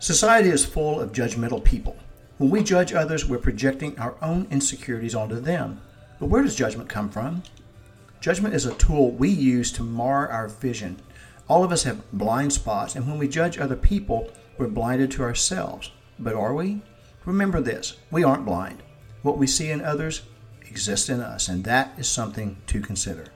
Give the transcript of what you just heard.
Society is full of judgmental people. When we judge others, we're projecting our own insecurities onto them. But where does judgment come from? Judgment is a tool we use to mar our vision. All of us have blind spots, and when we judge other people, we're blinded to ourselves. But are we? Remember this we aren't blind. What we see in others exists in us, and that is something to consider.